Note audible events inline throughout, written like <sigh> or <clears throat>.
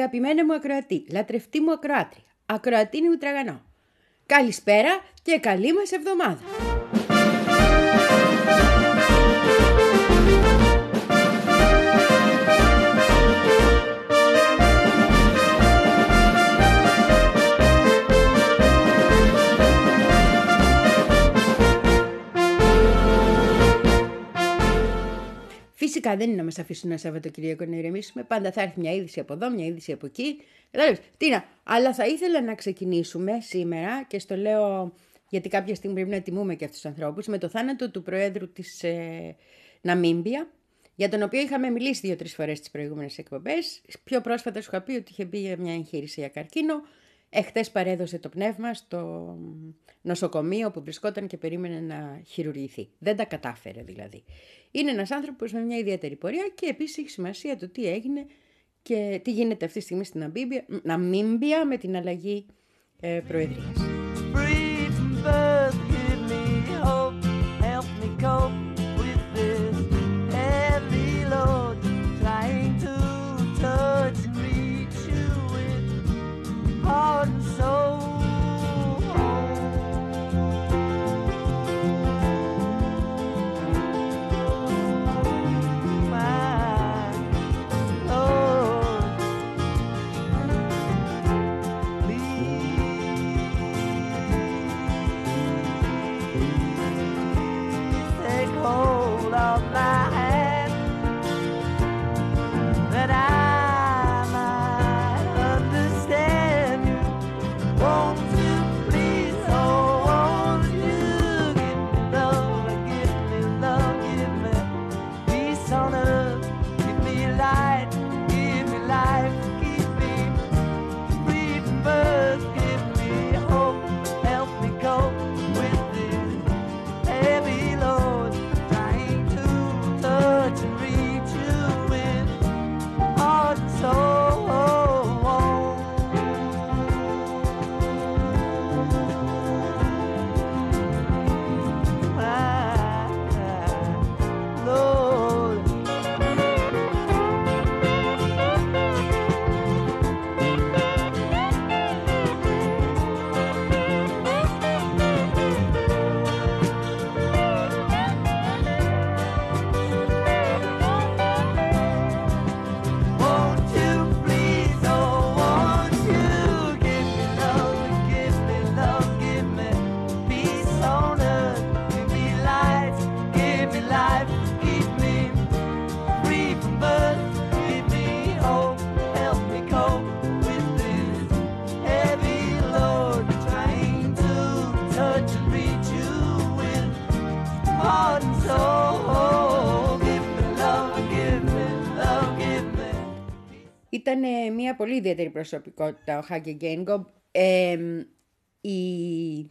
Πολύ αγαπημένη μου ακροατή, λατρευτή μου ακροάτρια, ακροατίνη μου τραγανό. Καλησπέρα και καλή μας εβδομάδα. Φυσικά δεν είναι να μας αφήσουν ένα Σαββατοκυριακό να ηρεμήσουμε. Πάντα θα έρθει μια είδηση από εδώ, μια είδηση από εκεί. Τι να, αλλά θα ήθελα να ξεκινήσουμε σήμερα και στο λέω γιατί κάποια στιγμή πρέπει να τιμούμε και αυτούς τους ανθρώπους με το θάνατο του Προέδρου της ε, Ναμίμπια, για τον οποίο είχαμε μιλήσει δύο-τρεις φορές στις προηγούμενες εκπομπές. Πιο πρόσφατα σου είχα πει ότι είχε μπει για μια εγχείρηση για καρκίνο. Εχθές παρέδωσε το πνεύμα στο νοσοκομείο που βρισκόταν και περίμενε να χειρουργηθεί. Δεν τα κατάφερε δηλαδή. Είναι ένας άνθρωπος με μια ιδιαίτερη πορεία και επίσης έχει σημασία το τι έγινε και τι γίνεται αυτή τη στιγμή στην Ναμίμπια με την αλλαγή ε, προεδρίας. Πολύ ιδιαίτερη προσωπικότητα ο Χάγκε Γκέινγκομπ. η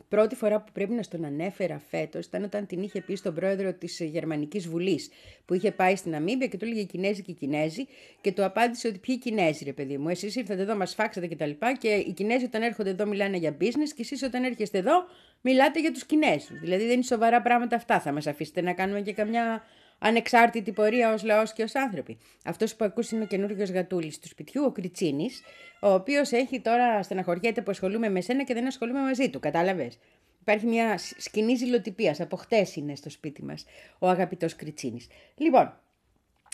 πρώτη φορά που πρέπει να στον ανέφερα φέτος ήταν όταν την είχε πει στον πρόεδρο της Γερμανικής Βουλής που είχε πάει στην Αμήμπια και του έλεγε Κινέζοι και Κινέζοι και του απάντησε ότι ποιοι Κινέζοι ρε παιδί μου, εσείς ήρθατε εδώ μας φάξατε και τα λοιπά και οι Κινέζοι όταν έρχονται εδώ μιλάνε για business και εσείς όταν έρχεστε εδώ μιλάτε για τους Κινέζους. Δηλαδή δεν είναι σοβαρά πράγματα αυτά, θα μας αφήσετε να κάνουμε και καμιά ανεξάρτητη πορεία ως λαός και ως άνθρωποι. Αυτός που ακούσει είναι ο καινούριος γατούλης του σπιτιού, ο Κριτσίνης, ο οποίος έχει τώρα στεναχωριέται που ασχολούμαι με σένα και δεν ασχολούμαι μαζί του. Κατάλαβες; Υπάρχει μια σκηνή ζηλοτυπίας. Από χτες είναι στο σπίτι μας ο αγαπητός Κριτσίνης. Λοιπόν,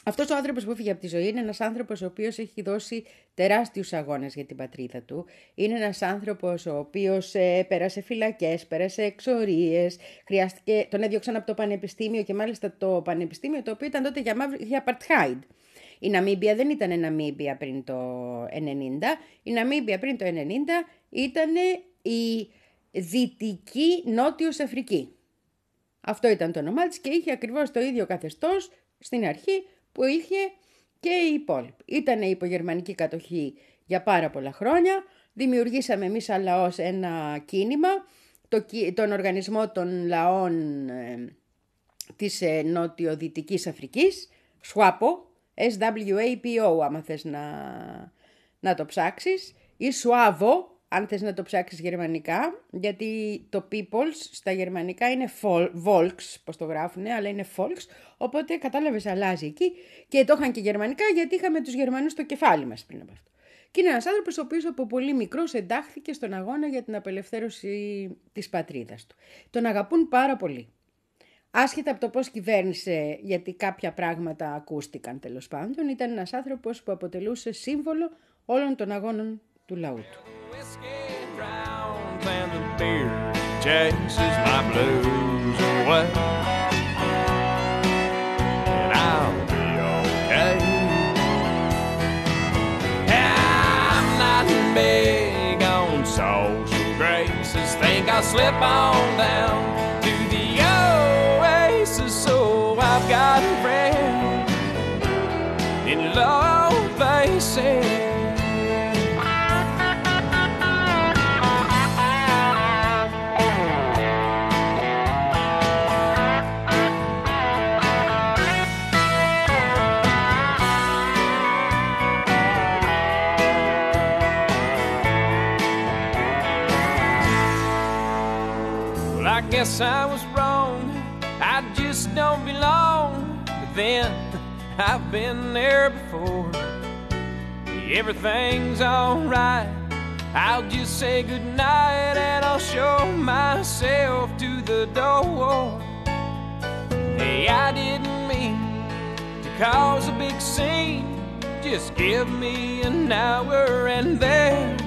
αυτός ο άνθρωπος που έφυγε από τη ζωή είναι ένας άνθρωπος ο οποίος έχει δώσει τεράστιους αγώνες για την πατρίδα του. Είναι ένας άνθρωπος ο οποίος ε, πέρασε φυλακές, πέρασε εξορίες, χρειάστηκε, τον έδιωξαν από το πανεπιστήμιο και μάλιστα το πανεπιστήμιο το οποίο ήταν τότε για, για apartheid. Η Ναμίμπια δεν ήταν Ναμίμπια πριν το 90. Η Ναμίμπια πριν το 90 ήταν η Δυτική Νότιος Αφρική. Αυτό ήταν το όνομά της και είχε ακριβώς το ίδιο καθεστώς στην αρχή που είχε και οι υπόλοιποι. Ήταν η υπογερμανική κατοχή για πάρα πολλά χρόνια. Δημιουργήσαμε εμείς σαν λαός ένα κίνημα, το, τον Οργανισμό των Λαών ε, της ε, Νότιο-Δυτικής Αφρικής, SWAPO, S-W-A-P-O, άμα θες να, να το ψάξεις, ή SWAVO, αν θες να το ψάξεις γερμανικά, γιατί το peoples στα γερμανικά είναι volks, πώς το γράφουνε, αλλά είναι folks, οπότε κατάλαβες αλλάζει εκεί και το είχαν και γερμανικά γιατί είχαμε τους Γερμανούς στο κεφάλι μας πριν από αυτό. Και είναι ένας άνθρωπος ο οποίος από πολύ μικρός εντάχθηκε στον αγώνα για την απελευθέρωση της πατρίδας του. Τον αγαπούν πάρα πολύ. Άσχετα από το πώς κυβέρνησε, γιατί κάποια πράγματα ακούστηκαν τέλος πάντων, ήταν ένας άνθρωπος που αποτελούσε σύμβολο όλων των αγώνων του λαού του. Whiskey drowns and the beer chases my blues away. And I'll be okay. I'm not big on social graces. Think I'll slip on down to the oasis. So I've got a friend in love. Guess I was wrong. I just don't belong. But then I've been there before. Everything's alright. I'll just say goodnight and I'll show myself to the door. Hey, I didn't mean to cause a big scene. Just give me an hour and then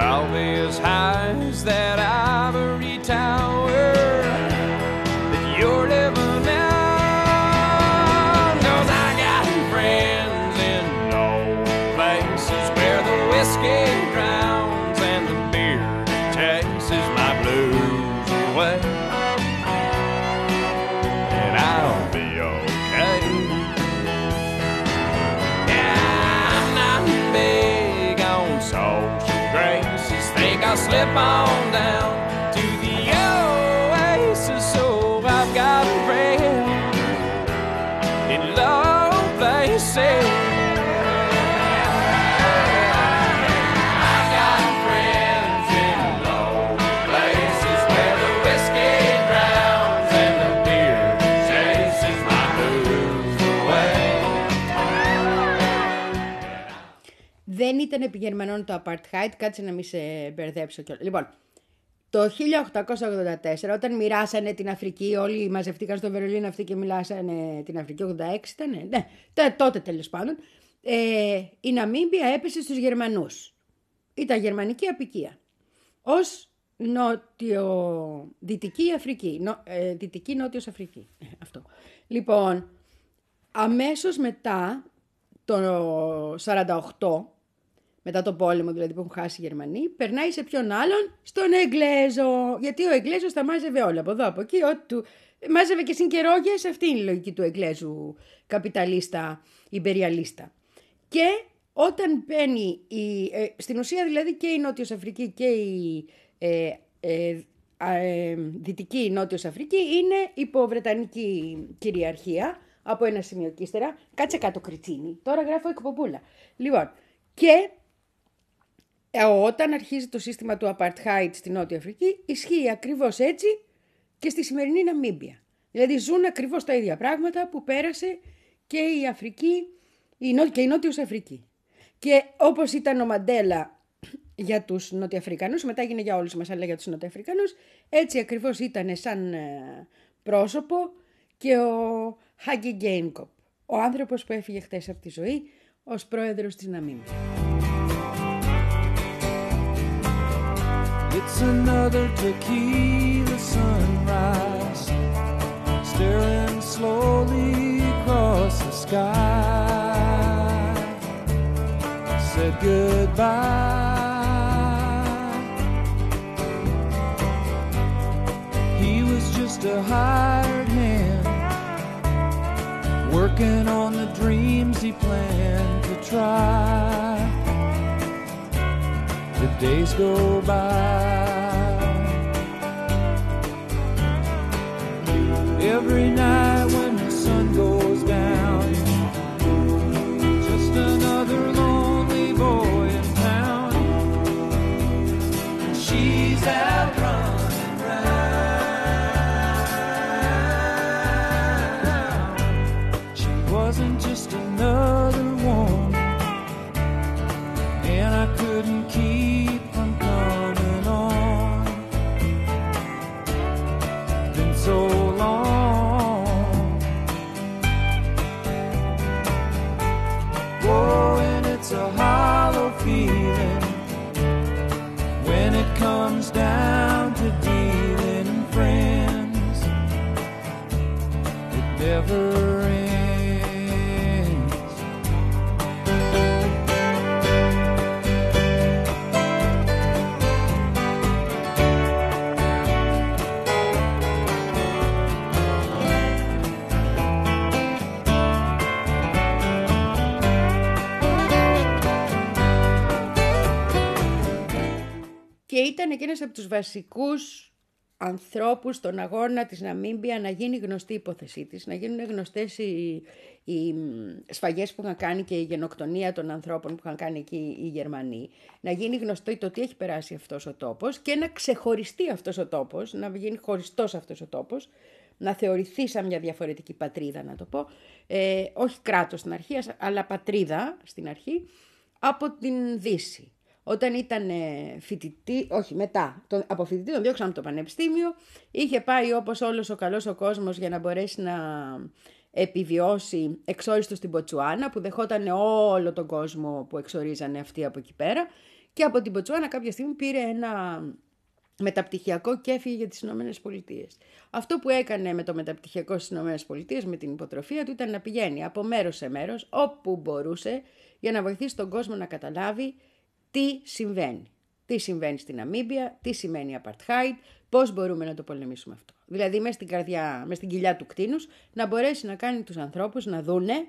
all these highs that ivory tower that you're living Cause I got friends in low places where the whiskey drowns and the beer chases my blues away. And I'll be okay. Yeah, I'm not big on social graces. Think I'll slip on Δεν ήταν επί Γερμανών το apartheid, κάτσε να μην σε μπερδέψω κιόλας. Λοιπόν, το 1884 όταν μοιράσανε την Αφρική, όλοι μαζευτήκαν στο Βερολίνο αυτοί και μιλάσανε την Αφρική, 86 ήταν, ναι, τε- τότε τέλος πάντων, ε, η Ναμίμπια έπεσε στους Γερμανούς. Ήταν γερμανική απικία. Ως νότιο-δυτική Αφρική, νο, ε, δυτική νότιος Αφρική, Ε, <laughs> αυτό. Λοιπόν, αμέσως μετά το 48, μετά το πόλεμο δηλαδή που έχουν χάσει οι Γερμανοί, περνάει σε ποιον άλλον, στον Εγγλέζο. Γιατί ο Εγγλέζος τα μάζευε όλα από εδώ, από εκεί, ό,τι του... Μάζευε και συγκερόγες, αυτή είναι η λογική του Εγγλέζου καπιταλίστα, υπεριαλίστα. Και όταν μπαίνει, η, ε, στην ουσία δηλαδή και η Νότιος Αφρική και η ε, ε, α, ε, Δυτική Νότιος Αφρική είναι υπό Βρετανική κυριαρχία από ένα σημείο και ύστερα. Κάτσε κάτω κριτσίνη. Τώρα γράφω εκπομπούλα. Λοιπόν, και ε, όταν αρχίζει το σύστημα του Apartheid στη Νότια Αφρική, ισχύει ακριβώς έτσι και στη σημερινή Ναμίμπια. Δηλαδή ζουν ακριβώς τα ίδια πράγματα που πέρασε και η Αφρική η Νό... και η Νότιος Αφρική. Και όπως ήταν ο Μαντέλα για τους Νοτιοαφρικανούς, μετά έγινε για όλους μας, αλλά για τους Νοτιοαφρικανούς, έτσι ακριβώς ήταν σαν ε, πρόσωπο και ο Χάγκη Γκέινκοπ, ο άνθρωπος που έφυγε χτες από τη ζωή ως πρόεδρος της Ναμίμπια. It's another tequila sunrise, staring slowly across the sky. Said goodbye. He was just a hired hand, working on the dreams he planned to try the days go by. Every night ήταν και ένας από τους βασικούς ανθρώπους στον αγώνα της Ναμίμπια να γίνει γνωστή η υπόθεσή της, να γίνουν γνωστές οι, οι μ, σφαγές που είχαν κάνει και η γενοκτονία των ανθρώπων που είχαν κάνει εκεί οι Γερμανοί, να γίνει γνωστό το τι έχει περάσει αυτός ο τόπος και να ξεχωριστεί αυτός ο τόπος, να γίνει χωριστός αυτός ο τόπος, να θεωρηθεί σαν μια διαφορετική πατρίδα να το πω, ε, όχι κράτος στην αρχή, αλλά πατρίδα στην αρχή, από την Δύση. Όταν ήταν ε, φοιτητή, όχι μετά, τον, από φοιτητή τον διώξαν από το πανεπιστήμιο, είχε πάει όπως όλος ο καλός ο κόσμος για να μπορέσει να επιβιώσει εξόριστος στην Ποτσουάνα που δεχόταν όλο τον κόσμο που εξορίζανε αυτοί από εκεί πέρα και από την Ποτσουάνα κάποια στιγμή πήρε ένα μεταπτυχιακό και έφυγε για τις Ηνωμένες Πολιτείες. Αυτό που έκανε με το μεταπτυχιακό στις Ηνωμένες Πολιτείες με την υποτροφία του ήταν να πηγαίνει από μέρος σε μέρος όπου μπορούσε για να βοηθήσει τον κόσμο να καταλάβει τι συμβαίνει; Τι συμβαίνει στην Ναμίμπια, τι σημαίνει apartheid, πώς μπορούμε να το πολεμήσουμε αυτό; Δηλαδή μέσα στην καρδιά, μέσα στην κοιλιά του κτίνους, να μπορέσει να κάνει τους ανθρώπους να δούνε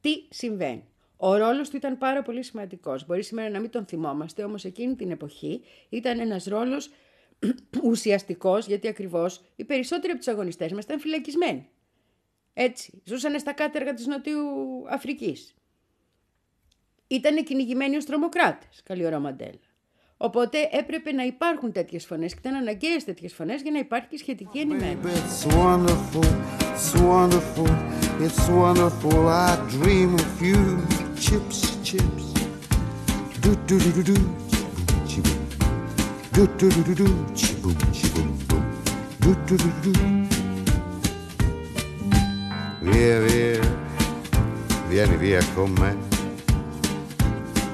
τι συμβαίνει. Ο ρόλος του ήταν πάρα πολύ σημαντικός. Μπορεί σήμερα να μην τον θυμόμαστε, όμως εκείνη την εποχή ήταν ένας ρόλος <clears throat> ουσιαστικός, γιατί ακριβώς οι περισσότεροι από τους αγωνιστές μας ήταν φυλακισμένοι. Έτσι, ζούσαν στα κάτεργα της Νοτιού Αφρικής ήταν κυνηγημένοι ως τρομοκράτες. Καλή ώρα, Οπότε έπρεπε να υπάρχουν τέτοιες φωνές και ήταν αναγκαίες τέτοιες φωνές για να υπάρχει και σχετική ενημέρωση.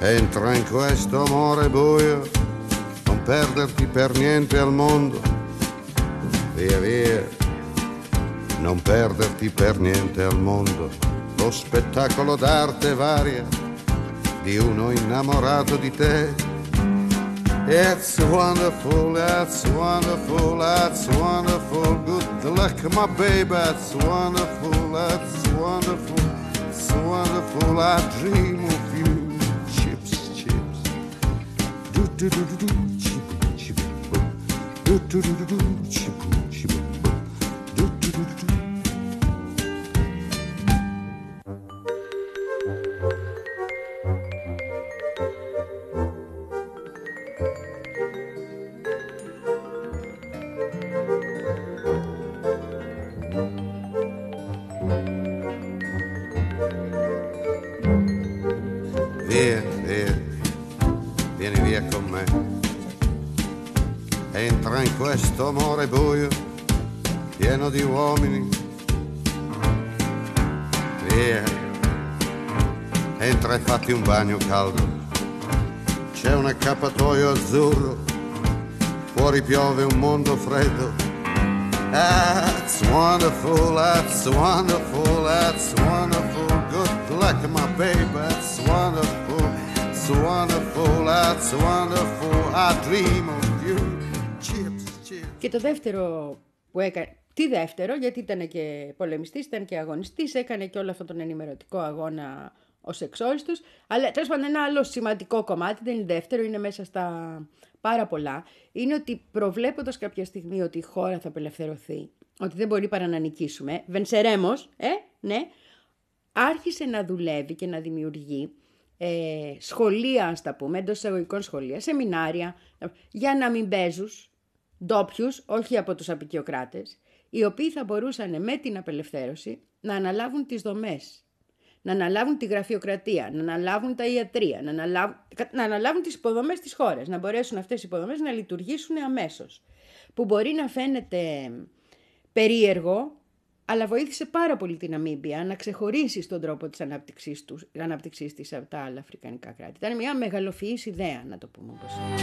Entra in questo amore buio, non perderti per niente al mondo. Via, via, non perderti per niente al mondo. Lo spettacolo d'arte varia di uno innamorato di te. It's wonderful, it's wonderful, it's wonderful. Good luck, my baby, it's wonderful, it's wonderful, it's wonderful. I dream of 두두두두 치부 치부 두두두두 치부 fatti un bagno caldo. C'è un accappatoio azzurro, fuori piove un mondo freddo. That's wonderful, that's wonderful, that's wonderful. Good luck, my baby, that's wonderful, it's wonderful, that's wonderful. I dream of you. Chips, chips. Και το δεύτερο που έκανε, τι δεύτερο, γιατί ήταν και πολεμιστής, ήταν και αγωνιστής, έκανε και όλο αυτόν τον ενημερωτικό αγώνα ως εξόριστος, αλλά τέλος πάντων ένα άλλο σημαντικό κομμάτι, δεν είναι δεύτερο, είναι μέσα στα πάρα πολλά, είναι ότι προβλέποντας κάποια στιγμή ότι η χώρα θα απελευθερωθεί, ότι δεν μπορεί παρά να νικήσουμε, Βενσερέμος, ε, ναι, άρχισε να δουλεύει και να δημιουργεί ε, σχολεία, ας τα πούμε, εντός εισαγωγικών σχολεία, σεμινάρια, για να μην παίζους, ντόπιους, όχι από τους απεικιοκράτες, οι οποίοι θα μπορούσαν με την απελευθέρωση να αναλάβουν τις δομές, να αναλάβουν τη γραφειοκρατία, να αναλάβουν τα ιατρία, να αναλάβουν, να αναλάβουν τις υποδομές της χώρας, να μπορέσουν αυτές οι υποδομές να λειτουργήσουν αμέσως. Που μπορεί να φαίνεται περίεργο, αλλά βοήθησε πάρα πολύ την Ναμίμπια να ξεχωρίσει στον τρόπο της ανάπτυξής, του, ανάπτυξής της από τα άλλα αφρικανικά κράτη. Ήταν μια μεγαλοφυής ιδέα, να το πούμε όπως είναι.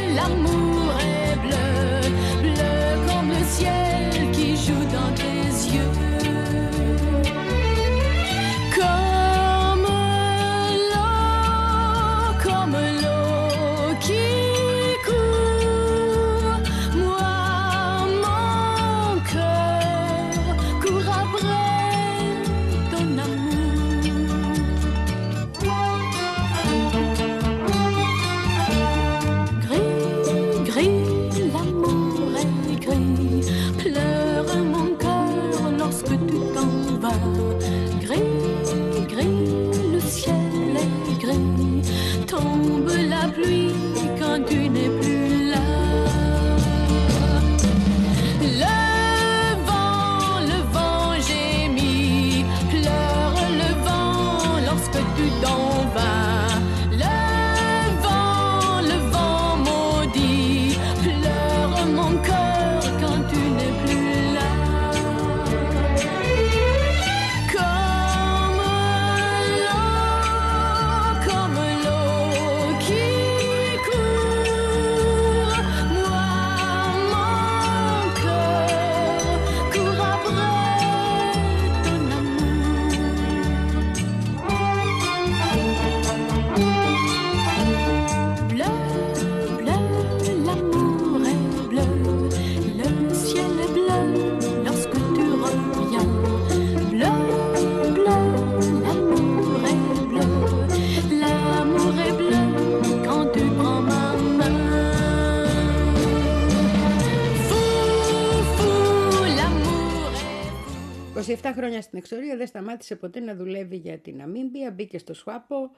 27 χρόνια στην εξορία δεν σταμάτησε ποτέ να δουλεύει για την Ναμίμπια, μπήκε στο Σουάπο,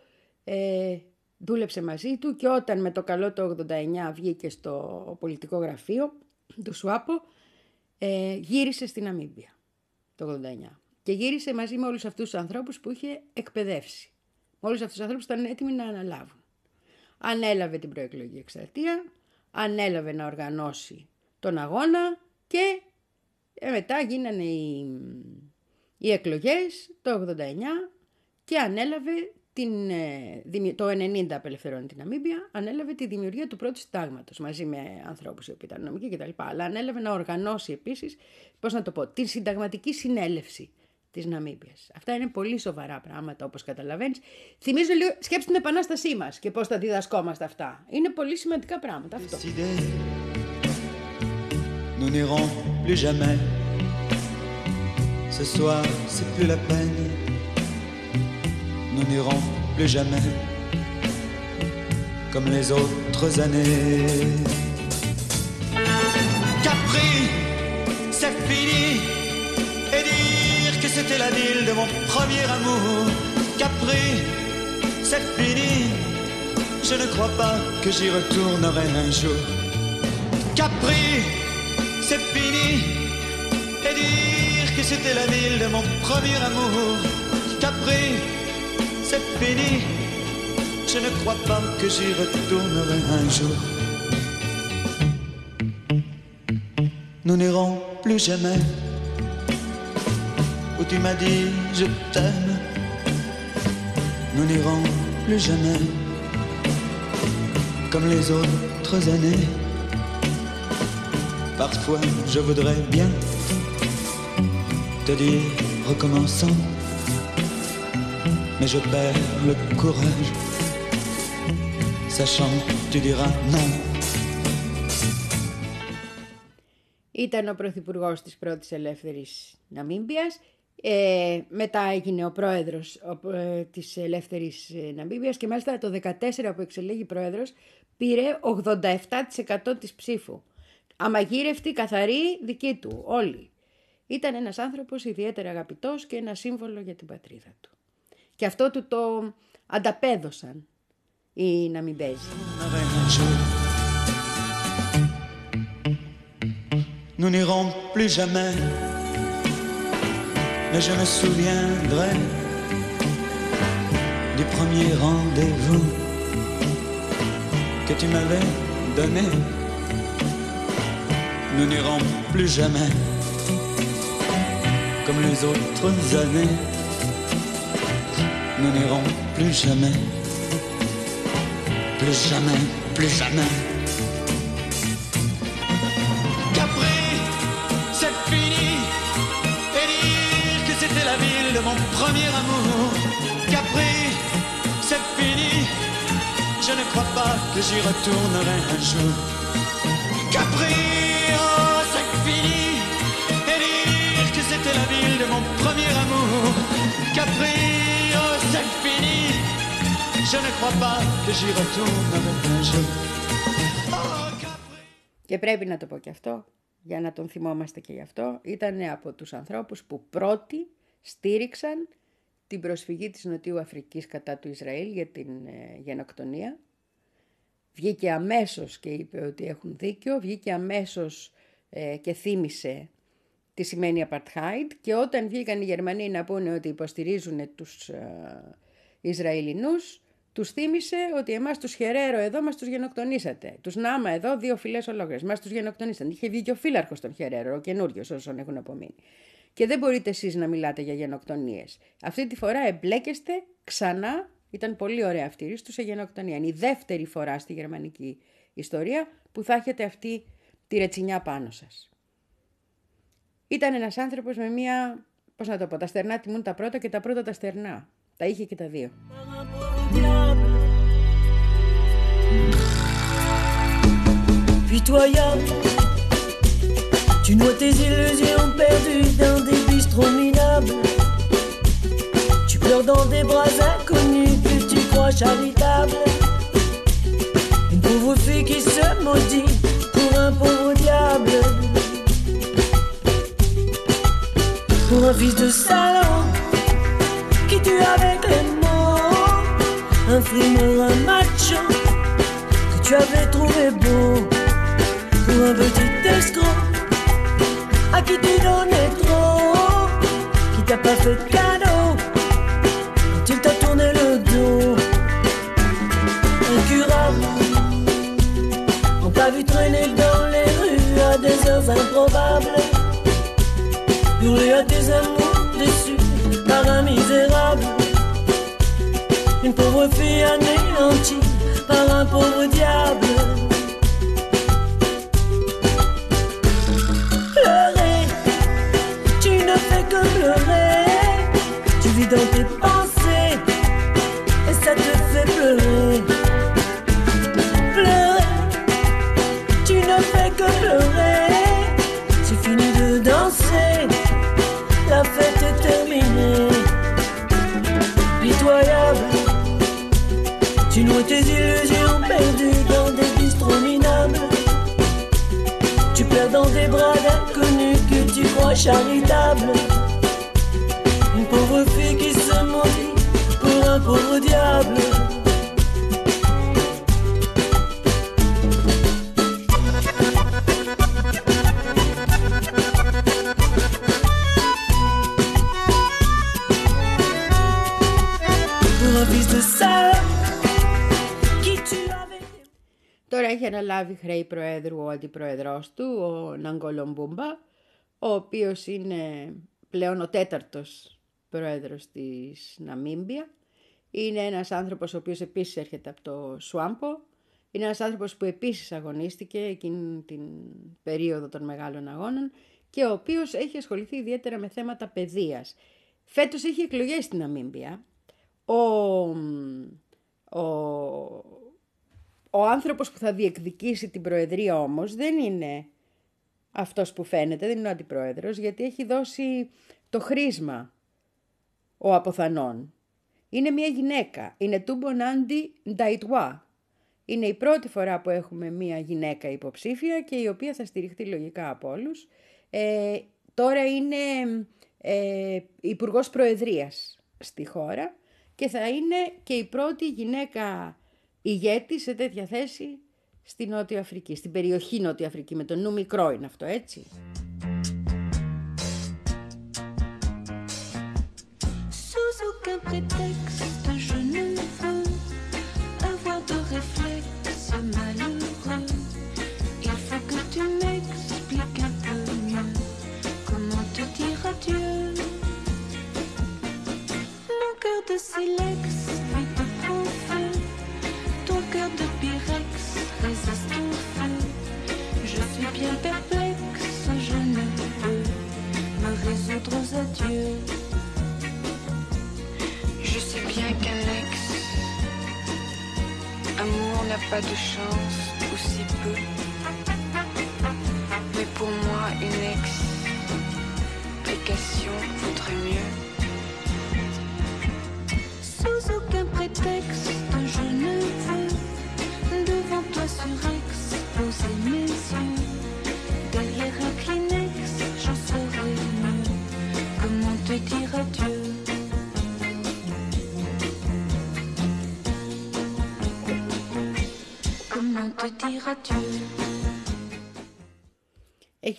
ε, δούλεψε μαζί του και όταν με το καλό το 89 βγήκε στο πολιτικό γραφείο του Σουάπο, ε, γύρισε στην Ναμίμπια το 89. Και γύρισε μαζί με όλους αυτούς τους ανθρώπους που είχε εκπαιδεύσει. Με όλους αυτούς τους ανθρώπους που ήταν έτοιμοι να αναλάβουν. Ανέλαβε την προεκλογική εκστρατεία, ανέλαβε να οργανώσει τον αγώνα και ε, μετά γίνανε οι, οι εκλογές το 89 και ανέλαβε την, ε, το 90 απελευθερώνει την Αμίμπια, ανέλαβε τη δημιουργία του πρώτου συντάγματος μαζί με ανθρώπους οι οποίοι ήταν νομικοί κτλ. Αλλά ανέλαβε να οργανώσει επίσης, πώς να το πω, την συνταγματική συνέλευση της Ναμίμπιας. Αυτά είναι πολύ σοβαρά πράγματα όπως καταλαβαίνεις. Θυμίζω λίγο, σκέψτε την επανάστασή μας και πώς τα διδασκόμαστε αυτά. Είναι πολύ σημαντικά πράγματα αυτό. Plus jamais. Ce soir, c'est plus la peine. Nous n'irons plus jamais comme les autres années. Capri, c'est fini. Et dire que c'était la ville de mon premier amour. Capri, c'est fini. Je ne crois pas que j'y retournerai un jour. Capri, c'est fini. Et dire que c'était la ville de mon premier amour. Capri, c'est fini. Je ne crois pas que j'y retournerai un jour. Nous n'irons plus jamais où tu m'as dit je t'aime. Nous n'irons plus jamais comme les autres années. Parfois je voudrais bien te dire recommençons, mais je perds le courage, sachant que tu diras non. Ήταν ο Πρωθυπουργός της πρώτης ελεύθερης Ναμίμπιας. Ε, μετά έγινε ο πρόεδρος ο, ε, της ελεύθερης ε, Ναμίμπιας και μάλιστα το 2014 που εξελέγει πρόεδρος πήρε 87% της ψήφου. Αμαγείρευτη, καθαρή, δική του, όλοι. Ήταν ένας άνθρωπος ιδιαίτερα αγαπητός και ένα σύμβολο για την πατρίδα του. Και αυτό του το ανταπέδωσαν οι Ναμιμπέζοι. un jour. Nous n'irons plus jamais, mais je me souviendrai du premier rendez-vous que tu m'avais donné. Nous n'irons plus jamais comme les autres années. Nous n'irons plus jamais, plus jamais, plus jamais. Capri, c'est fini. Et dire que c'était la ville de mon premier amour. Capri, c'est fini. Je ne crois pas que j'y retournerai un jour. Capri, dire que c'était la ville de mon premier amour. Capri, oh, c'est fini. Je ne crois pas que j'y retournerai un jour. Oh, Capri. Και πρέπει να το πω και αυτό, για να τον θυμόμαστε και γι' αυτό, ήταν από τους ανθρώπους που πρώτοι στήριξαν την προσφυγή της Νοτιού Αφρικής κατά του Ισραήλ για την ε, γενοκτονία. Βγήκε αμέσως και είπε ότι έχουν δίκιο, βγήκε αμέσως ε, και θύμισε τι σημαίνει apartheid και όταν βγήκαν οι Γερμανοί να πούνε ότι υποστηρίζουν τους ε, Ισραηλινούς, τους θύμισε ότι εμάς τους Χερέρο εδώ μας τους γενοκτονήσατε. Τους Νάμα εδώ δύο φυλές ολόκληρες, μας τους γενοκτονήσατε. Είχε βγει και ο φύλαρχος των Χερέρο, ο καινούριος όσων έχουν απομείνει. Και δεν μπορείτε εσείς να μιλάτε για γενοκτονίες. Αυτή τη φορά εμπλέκεστε ξανά, ήταν πολύ ωραία αυτή η ρίση του σε γενοκτονία. Είναι η δεύτερη φορά στη γερμανική ιστορία που θα έχετε αυτή τη ρετσινιά πάνω σας. Ήταν ένας άνθρωπος με μία, πώς να το πω, τα στερνά τιμούν τα πρώτα και τα πρώτα τα στερνά. Τα είχε και τα δύο. Pitoyable, tu noies tes illusions perdues dans des bistrots minables. Tu pleures dans des bras inconnus que tu crois charitables. Une pauvre fille qui se maudit pour un pauvre diable. Pour un fils de salon qui tue avec les mots? Un frimeur, un macho que tu avais trouvé beau. Pour un petit escroc à qui tu donnais trop? Qui t'a pas fait de cadeau? Quand il t'a tourné le dos. Incurable, on t'a vu traîner dans les rues à des heures improbables. Hurler à tes amours déçus par un misérable. Une pauvre fille anéantie par un pauvre diable. charitable. Une pauvre fille qui se maudit pour un Τώρα έχει αναλάβει χρέη Προέδρου ο Αντιπροεδρός του, ο Ναγκολομπούμπα, ο οποίος είναι πλέον ο τέταρτος Πρόεδρος της Ναμίμπια. Είναι ένας άνθρωπος ο οποίος επίσης έρχεται από το Σουάμπο. Είναι ένας άνθρωπος που επίσης αγωνίστηκε εκείνη την περίοδο των μεγάλων αγώνων και ο οποίος έχει ασχοληθεί ιδιαίτερα με θέματα παιδείας. Φέτος έχει εκλογές στην Ναμίμπια. Ο, ο, ο άνθρωπος που θα διεκδικήσει την Προεδρία όμως δεν είναι αυτός που φαίνεται, δεν είναι ο Αντιπρόεδρος, γιατί έχει δώσει το χρήσμα ο αποθανών. Είναι μια γυναίκα, είναι Τούμπονάντι Νταϊτουά. Είναι η πρώτη φορά που έχουμε μια γυναίκα υποψήφια και η οποία θα στηριχτεί λογικά από όλους. Ε, τώρα είναι ε, Υπουργός Προεδρίας στη χώρα και θα είναι και η πρώτη γυναίκα ηγέτη σε τέτοια θέση στη Νότια Αφρική, στην περιοχή Νότια Αφρική, με το νου μικρό είναι αυτό, έτσι.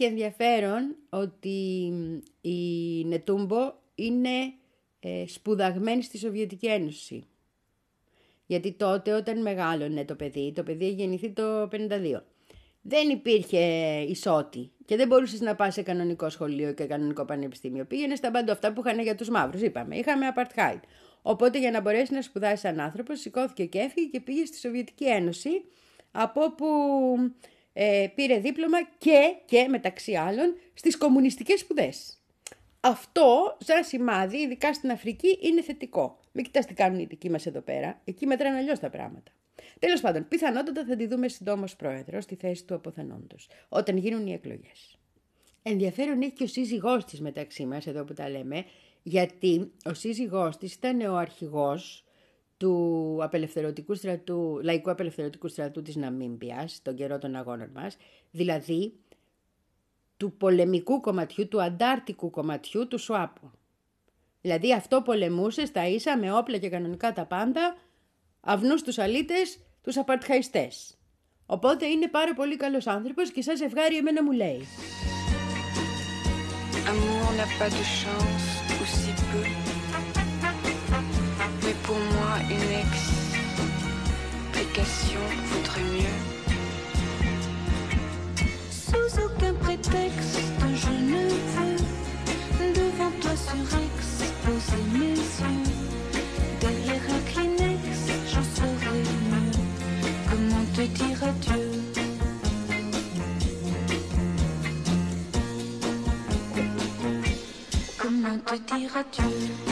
Έχει ενδιαφέρον ότι η Νετούμπο είναι ε, σπουδαγμένη στη Σοβιετική Ένωση. Γιατί τότε όταν μεγάλωνε το παιδί, το παιδί έχει γεννηθεί το 52. Δεν υπήρχε ισότη και δεν μπορούσες να πας σε κανονικό σχολείο και κανονικό πανεπιστήμιο. Πήγαινες στα μπαντό αυτά που είχαν για τους μαύρους, είπαμε. Είχαμε apartheid. Οπότε για να μπορέσει να σπουδάσεις σαν άνθρωπος, σηκώθηκε και έφυγε και πήγε στη Σοβιετική Ένωση, από όπου ε, πήρε δίπλωμα και, και μεταξύ άλλων στις κομμουνιστικές σπουδές. Αυτό, σαν σημάδι, ειδικά στην Αφρική, είναι θετικό. Μην κοιτάς τι κάνουν οι δικοί μας εδώ πέρα. Εκεί μετράνε αλλιώς τα πράγματα. Τέλος πάντων, πιθανότατα θα τη δούμε συντόμως πρόεδρος στη θέση του αποθανόντος, όταν γίνουν οι εκλογές. Ενδιαφέρον έχει και ο σύζυγός της μεταξύ μας, εδώ που τα λέμε, γιατί ο σύζυγός της ήταν ο αρχηγός του απελευθερωτικού στρατού, λαϊκού απελευθερωτικού στρατού της Ναμίμπιας, τον καιρό των αγώνων μας, δηλαδή του πολεμικού κομματιού, του αντάρτικου κομματιού του ΣΟΑΠΟ. Δηλαδή αυτό πολεμούσε στα ίσα με όπλα και κανονικά τα πάντα, αυνούς τους αλήτες, τους απαρτχαϊστές. Οπότε είναι πάρα πολύ καλός άνθρωπος και σαν ζευγάρι εμένα μου λέει. Amour n'a pas de chance, ou si peu. Une explication vaudrait mieux. Sous aucun prétexte, je ne veux devant toi surexposer mes yeux. Derrière un Kleenex, j'en saurais mieux. Comment te dire adieu? Comment te dire adieu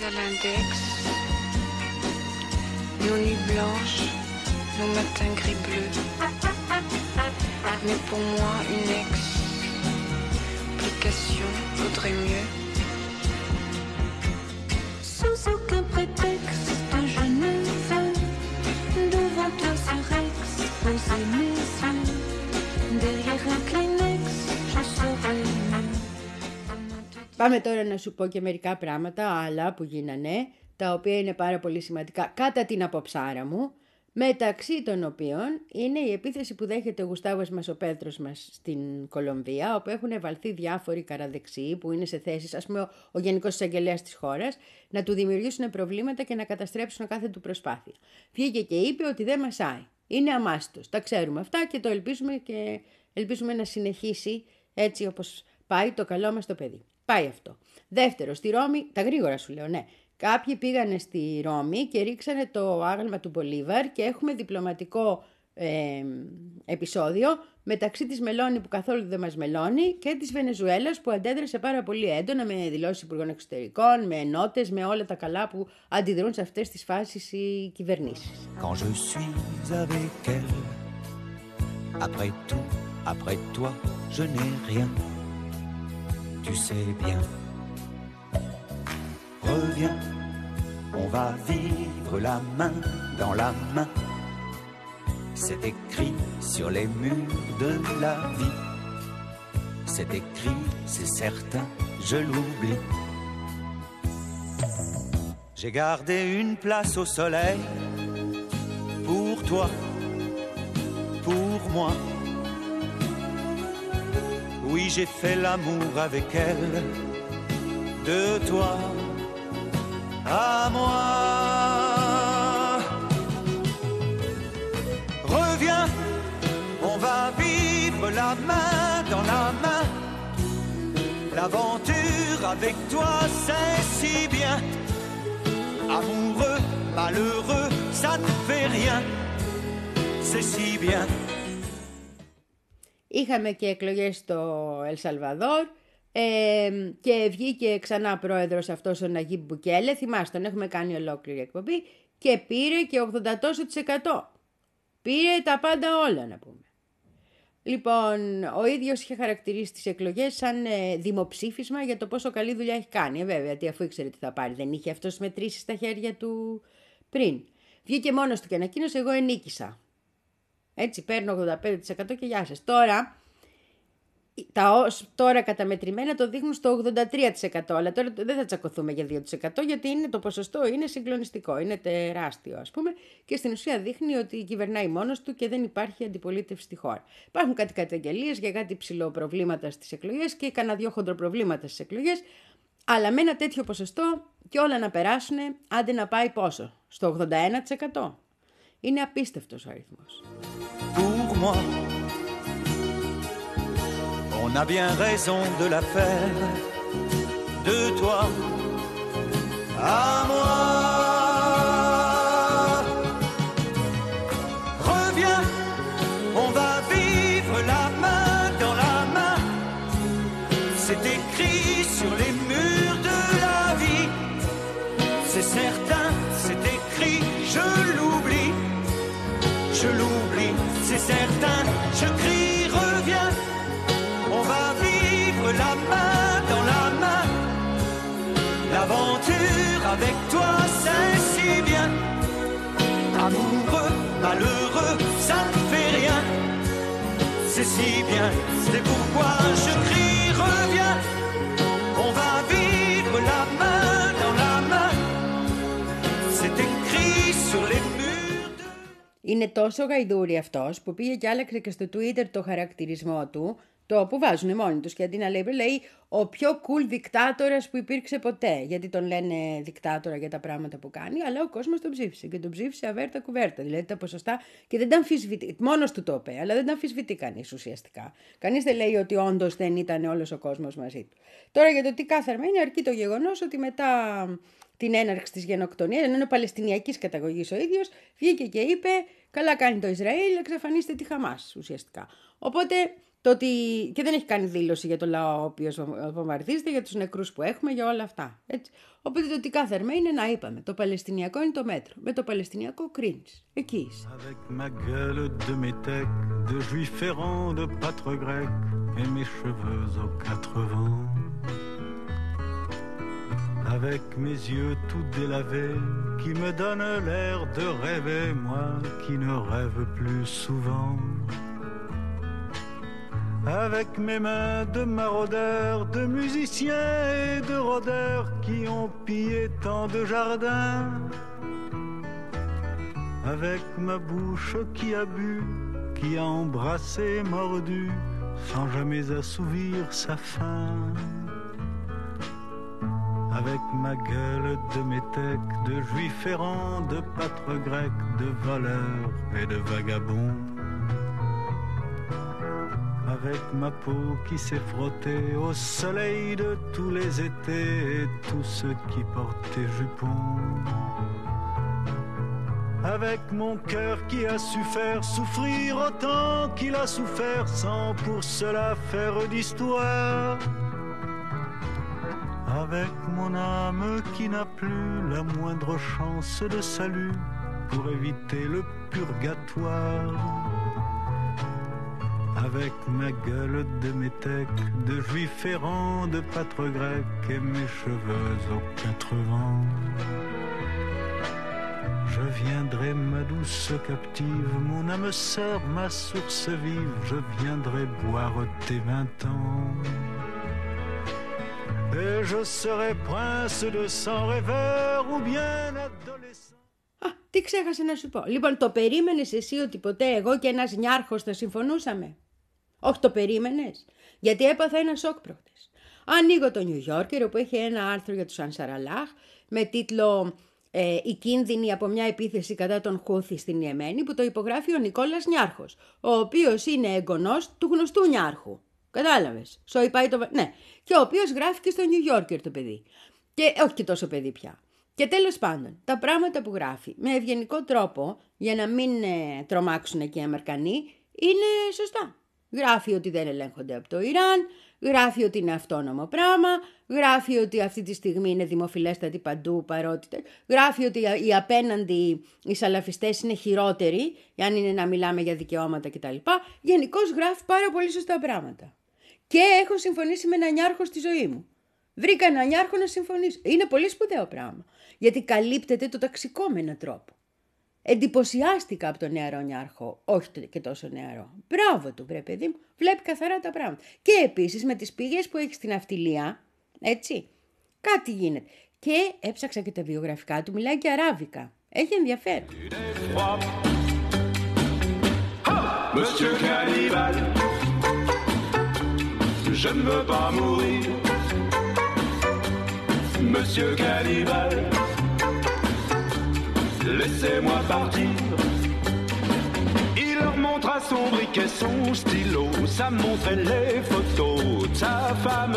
À l'index nos nuits blanches, nos matins gris-bleus. Mais pour moi, une explication vaudrait mieux. Sous aucun prétexte, je ne veux devant toi surexposer mes yeux. Derrière un Kleenex, Πάμε τώρα να σου πω και μερικά πράγματα άλλα που γίνανε, τα οποία είναι πάρα πολύ σημαντικά κατά την αποψάρα μου, μεταξύ των οποίων είναι η επίθεση που δέχεται ο Γουστάβος μας ο Πέτρος μας στην Κολομβία, όπου έχουν βαλθεί διάφοροι καραδεξιοί που είναι σε θέσεις, ας πούμε ο, ο Γενικός Εισαγγελέας της χώρας, να του δημιουργήσουν προβλήματα και να καταστρέψουν κάθε του προσπάθεια. Βγήκε και είπε ότι δεν μασάει. Είναι αμάστος. Τα ξέρουμε αυτά και το ελπίζουμε και ελπίζουμε να συνεχίσει έτσι όπως πάει το καλό μας το παιδί. Πάει αυτό. Δεύτερο, στη Ρώμη, τα γρήγορα σου λέω, ναι. Κάποιοι πήγανε στη Ρώμη και ρίξανε το άγαλμα του Μπολίβαρ και έχουμε διπλωματικό ε, επεισόδιο μεταξύ της Μελώνη που καθόλου δεν μας μελώνει και της Βενεζουέλας που αντέδρασε πάρα πολύ έντονα με δηλώσεις υπουργών εξωτερικών, με ενώτες, με όλα τα καλά που αντιδρούν σε αυτές τις φάσεις οι κυβερνήσεις. quand je suis avec elle. Après tout, après toi, je n'ai rien. Tu sais bien. Reviens, on va vivre la main dans la main. C'est écrit sur les murs de la vie. C'est écrit, c'est certain, je l'oublie. J'ai gardé une place au soleil pour toi, pour moi. Oui, j'ai fait l'amour avec elle, de toi à moi. Reviens, on va vivre la main dans la main. L'aventure avec toi, c'est si bien. Amoureux, malheureux, ça ne fait rien. C'est si bien. Είχαμε και εκλογές στο Ελσαλβαδόρ ε, και βγήκε ξανά πρόεδρος αυτός ο Ναγίμπ Μπουκέλε. Θυμάστε, τον έχουμε κάνει ολόκληρη εκπομπή και πήρε και 80 τόσο της εκατό. Πήρε τα πάντα όλα να πούμε. Λοιπόν, ο ίδιος είχε χαρακτηρίσει τις εκλογές σαν ε, δημοψήφισμα για το πόσο καλή δουλειά έχει κάνει. Ε, βέβαια, τι αφού ήξερε τι θα πάρει, δεν είχε αυτός μετρήσει στα χέρια του πριν. Βγήκε μόνος του και ανακοίνωσε εγώ ενίκησα. Έτσι παίρνω 85% και γεια σας. Τώρα, τα ως τώρα καταμετρημένα το δείχνουν στο 83%, αλλά τώρα δεν θα τσακωθούμε για 2% γιατί είναι, το ποσοστό είναι συγκλονιστικό, είναι τεράστιο ας πούμε και στην ουσία δείχνει ότι κυβερνάει μόνος του και δεν υπάρχει αντιπολίτευση στη χώρα. Υπάρχουν κάτι καταγγελίες για κάτι ψηλό προβλήματα στις εκλογές και κανένα δυο χοντροπροβλήματα στις εκλογές, αλλά με ένα τέτοιο ποσοστό και όλα να περάσουν, άντε να πάει πόσο, στο 81%. Είναι απίστευτος ο αριθμός. pour moi. On a bien raison de la faire, de toi à moi. Si bien, c'est pourquoi je crie, reviens. On va vivre la main dans la main. C'est écrit sur les murs de... Είναι τόσο γαϊδούρι αυτό που πήγε και άλλαξε και στο Twitter το χαρακτηρισμό του, το που βάζουν μόνοι τους και αντί να λέει, λέει ο πιο cool δικτάτορας που υπήρξε ποτέ. Γιατί τον λένε δικτάτορα για τα πράγματα που κάνει, αλλά ο κόσμος τον ψήφισε και τον ψήφισε αβέρτα κουβέρτα. Δηλαδή τα ποσοστά και δεν τα αμφισβητεί. Μόνος του το είπε, αλλά δεν τα αμφισβητεί κανείς ουσιαστικά. Κανείς δεν λέει ότι όντως δεν ήταν όλος ο κόσμος μαζί του. Τώρα για το τι κάθαρμα είναι, αρκεί το γεγονός ότι μετά την έναρξη της γενοκτονίας, ενώ είναι παλαιστινιακής καταγωγής ο ίδιος, βγήκε και είπε καλά κάνει το Ισραήλ, εξαφανίστε τη Χαμάς ουσιαστικά. Οπότε το ότι... και δεν έχει κάνει δήλωση για το λαό ο οποίος βομβαρδίζεται, για τους νεκρούς που έχουμε, για όλα αυτά. Έτσι. Οπότε το τι κάθε είναι να είπαμε. Το Παλαιστινιακό είναι το μέτρο. Με το Παλαιστινιακό κρίνεις. Εκεί είσαι. Avec ma gueule de métèque, de juif errant, de pâtre grec, et mes cheveux aux quatre vents. Avec mes yeux tout délavés, qui me donnent l'air de rêver, moi qui ne rêve plus souvent. Avec mes mains de maraudeurs, de musiciens et de rôdeurs qui ont pillé tant de jardins. Avec ma bouche qui a bu, qui a embrassé, mordu, sans jamais assouvir sa faim. Avec ma gueule de métèque, de juif errant, de pâtre grec, de voleur et de vagabond. Avec ma peau qui s'est frottée au soleil de tous les étés et tous ceux qui portaient jupons. Avec mon cœur qui a su faire souffrir autant qu'il a souffert sans pour cela faire d'histoire. Avec mon âme qui n'a plus la moindre chance de salut pour éviter le purgatoire. Avec ma gueule de métèque, de juif errant, de pâtre grec et mes cheveux aux quatre vents. Je viendrai, ma douce captive, mon âme sœur, ma source vive, je viendrai boire tes vingt ans. Et je serai prince de sang rêveur ou bien adolescent. Α, τι ξέχασα να σου πω. Λοιπόν, το περίμενε εσύ ότι ποτέ εγώ και ένα νιάρχο θα συμφωνούσαμε. Όχι, το περίμενες. Γιατί έπαθα ένα σοκ προχτές. Ανοίγω το New Yorker όπου έχει ένα άρθρο για τους Ανσαραλάχ με τίτλο ε, «Η κίνδυνη από μια επίθεση κατά τον Χούθη στην Ιεμένη» που το υπογράφει ο Νικόλας Νιάρχος, ο οποίος είναι εγγονός του γνωστού Νιάρχου. Κατάλαβες. Σοϊ πάει το... Ναι. Και ο οποίος γράφει και στο New Yorker το παιδί. Και όχι και τόσο παιδί πια. Και τέλος πάντων, τα πράγματα που γράφει με ευγενικό τρόπο, για να μην ε, τρομάξουν και οι Αμερικανοί, είναι σωστά. Γράφει ότι δεν ελέγχονται από το Ιράν, γράφει ότι είναι αυτόνομο πράγμα, γράφει ότι αυτή τη στιγμή είναι δημοφιλέστατη παντού παρότι... Γράφει ότι οι απέναντι οι σαλαφιστές είναι χειρότεροι, αν είναι να μιλάμε για δικαιώματα κτλ. Γενικώς γράφει πάρα πολύ σωστά πράγματα. Και έχω συμφωνήσει με έναν νιάρχο στη ζωή μου. Βρήκα έναν νιάρχο να συμφωνήσω. Είναι πολύ σπουδαίο πράγμα. Γιατί καλύπτεται το ταξικό με έναν τρόπο. Εντυπωσιάστηκα από τον νεαρό νιάρχο, όχι και τόσο νεαρό. Μπράβο του, βρε παιδί μου, βλέπει καθαρά τα πράγματα. Και επίσης με τις πηγές που έχεις στην αυτιλία, έτσι, κάτι γίνεται. Και έψαξα και τα βιογραφικά του, μιλάει και αράβικα. Έχει ενδιαφέρον. Monsieur Cannibal, je ne veux pas mourir. Monsieur Cannibal, laissez-moi partir. Il leur montra son briquet, son stylo, ça montrait les photos de sa femme.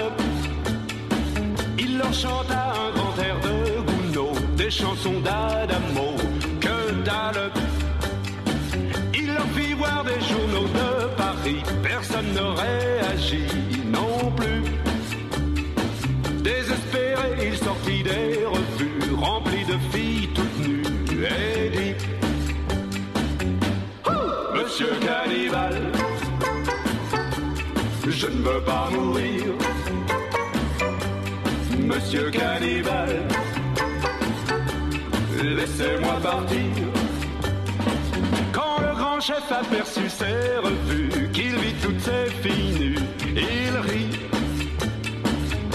Il leur chanta un grand air de Gounod, des chansons d'Adamo, que dalle. Il leur fit voir des journaux de Paris, personne ne réagit non plus. Désespéré, il sortit des revues remplies de filles Monsieur Cannibal, je ne veux pas mourir. Monsieur Cannibal, laissez-moi partir. Quand chef aperçut ses revues, qu'il vit toutes ses filles nues, il rit.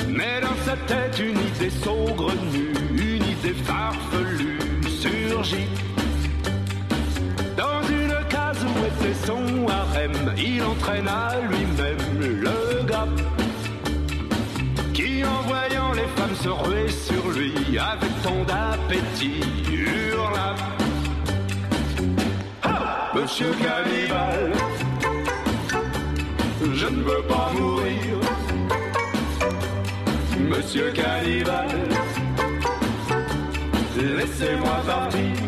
Mais dans sa tête, une idée saugrenue, une idée farfelue surgit. Était son harem, il entraîne à lui-même le gars qui, en voyant les femmes se ruer sur lui, avec tant d'appétit, hurla. Ah, Monsieur Cannibal, je ne veux pas mourir. Monsieur Cannibal, laissez-moi partir.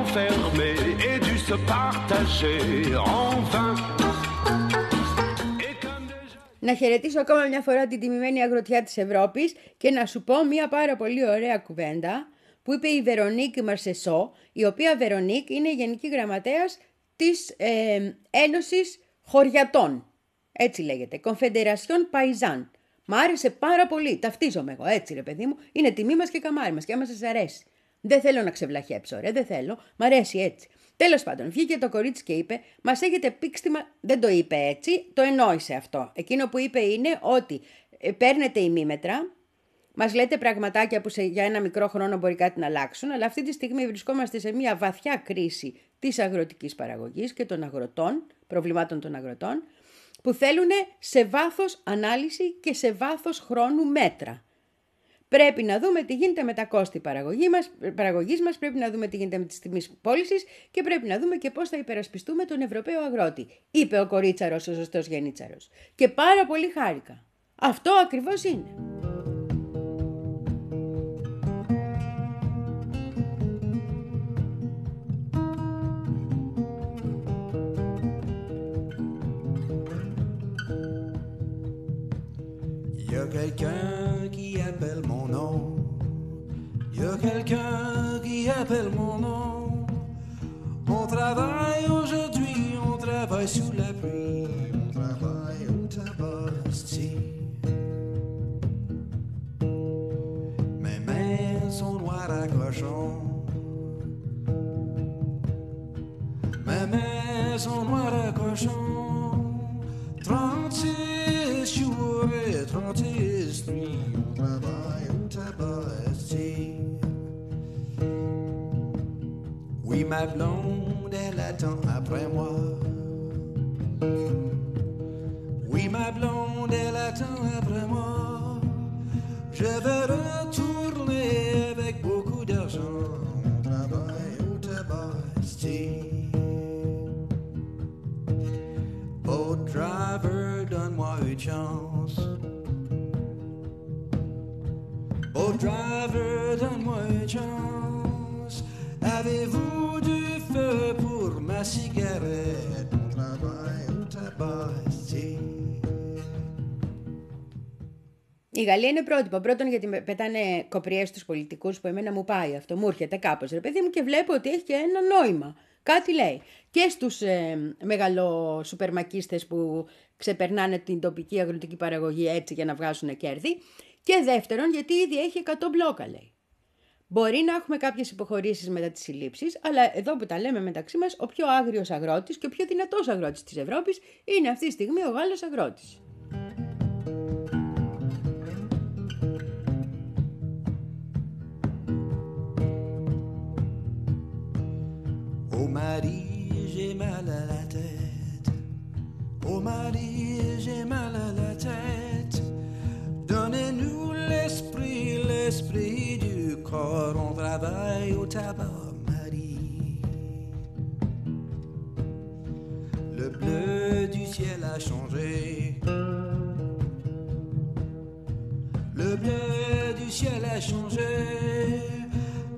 Enfermé et dut se partager en vain. Et comme déjà... Να χαιρετήσω ακόμα μια φορά την τιμημένη αγροτιά της Ευρώπης και να σου πω μια πάρα πολύ ωραία κουβέντα που είπε η Βερονίκ Μαρσεσό, η οποία Βερονίκ είναι η Γενική Γραμματέας της ε, Ένωσης Χωριατών. Έτσι λέγεται, Confederation Paysan. Μ' άρεσε πάρα πολύ, ταυτίζομαι εγώ, έτσι ρε παιδί μου, είναι τιμή μας και καμάρι μας και άμα σας αρέσει. Δεν θέλω να ξεβλαχέψω, ρε, δεν θέλω, μ' αρέσει έτσι. Τέλος πάντων, βγήκε το κορίτσι και είπε, μας έχετε πήξτημα, δεν το είπε έτσι, το ενόησε αυτό. Εκείνο που είπε είναι ότι ε, παίρνετε ημίμετρα, Μας λέτε πραγματάκια που σε, για ένα μικρό χρόνο μπορεί κάτι να αλλάξουν, αλλά αυτή τη στιγμή βρισκόμαστε σε μια βαθιά κρίση της αγροτικής παραγωγής και των αγροτών, προβλημάτων των αγροτών, που θέλουν σε βάθος ανάλυση και σε βάθος χρόνου μέτρα. Πρέπει να δούμε τι γίνεται με τα κόστη παραγωγή μας, παραγωγής μας, πρέπει να δούμε τι γίνεται με τις τιμές πώλησης και πρέπει να δούμε και πώς θα υπερασπιστούμε τον Ευρωπαίο αγρότη, είπε ο κορίτσαρος ο σωστός γενίτσαρος. Και πάρα πολύ χάρηκα. Αυτό ακριβώς είναι. Y a quelqu'un qui appelle mon nom. Y a quelqu'un qui appelle mon nom. On travaille aujourd'hui, on travaille sous la pluie. On travaille au tabac. Mes mains sont noires à cochon. Mes mains sont noires à cochon. 36 jours et 36 nuits, Oui, ma blonde, elle attend après moi. Oui, ma blonde, elle attend après moi. Je veux retourner avec beaucoup d'argent. On travaille au tabac. Oh driver, donne-moi une chance. Driver, donne-moi une chance. Avez-vous du feu pour ma cigarette? On travaille au tabac, esti. Η Γαλλία είναι πρότυπο. Πρώτον, γιατί με πετάνε κοπριές στους πολιτικούς που εμένα μου πάει αυτό. Μου έρχεται κάπως, ρε παιδί μου, και βλέπω ότι έχει και ένα νόημα. Κάτι λέει. Και στους ε, μεγαλοσουπερμακίστες που ξεπερνάνε την τοπική αγροτική παραγωγή έτσι για να βγάζουν κέρδη. Και δεύτερον, γιατί ήδη έχει 100 μπλόκα, λέει. Μπορεί να έχουμε κάποιες υποχωρήσεις μετά τις συλλήψεις, αλλά εδώ που τα λέμε μεταξύ μας, ο πιο άγριος αγρότης και ο πιο δυνατός αγρότης της Ευρώπης είναι αυτή τη στιγμή ο Γάλλος αγρότης. Oh Marie, j'ai mal à la tête. Oh Marie, j'ai mal à la tête. Donnez-nous l'esprit, l'esprit du corps. On travaille au tabac, Marie. Le bleu du ciel a changé. Le bleu du ciel a changé.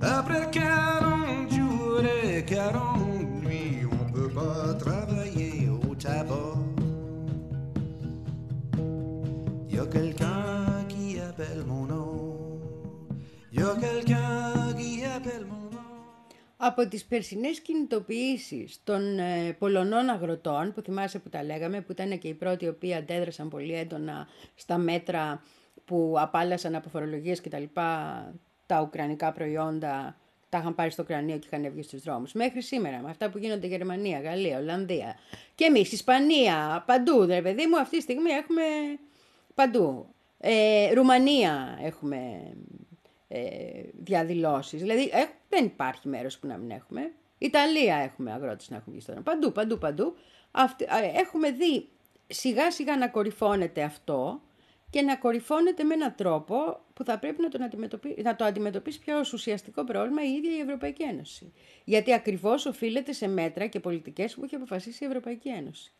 Après 40 jours et 40 nuits, on peut pas travailler Από τις περσινές κινητοποιήσεις των ε, Πολωνών αγροτών, που θυμάσαι που τα λέγαμε, που ήταν και οι πρώτοι οι οποίοι αντέδρασαν πολύ έντονα στα μέτρα που απάλλασαν από φορολογίες και τα λοιπά τα ουκρανικά προϊόντα τα είχαν πάρει στο κρανίο και είχαν βγει στους δρόμους. Μέχρι σήμερα, με αυτά που γίνονται Γερμανία, Γαλλία, Ολλανδία και εμείς, Ισπανία, παντού, ρε παιδί μου, αυτή τη στιγμή έχουμε παντού. Ε, Ρουμανία έχουμε ε, διαδηλώσεις. Δηλαδή ε, δεν υπάρχει μέρος που να μην έχουμε. Ιταλία έχουμε αγρότες να έχουν βγει στον Παντού, παντού, παντού. Αυτή, ε, έχουμε δει σιγά σιγά να κορυφώνεται αυτό και να κορυφώνεται με έναν τρόπο που θα πρέπει να, τον αντιμετωπί... να το αντιμετωπίσει πιο ως ουσιαστικό πρόβλημα η ίδια η Ευρωπαϊκή Ένωση. Γιατί ακριβώς οφείλεται σε μέτρα και πολιτικές που έχει αποφασίσει η Ευρωπαϊκή Ένωση.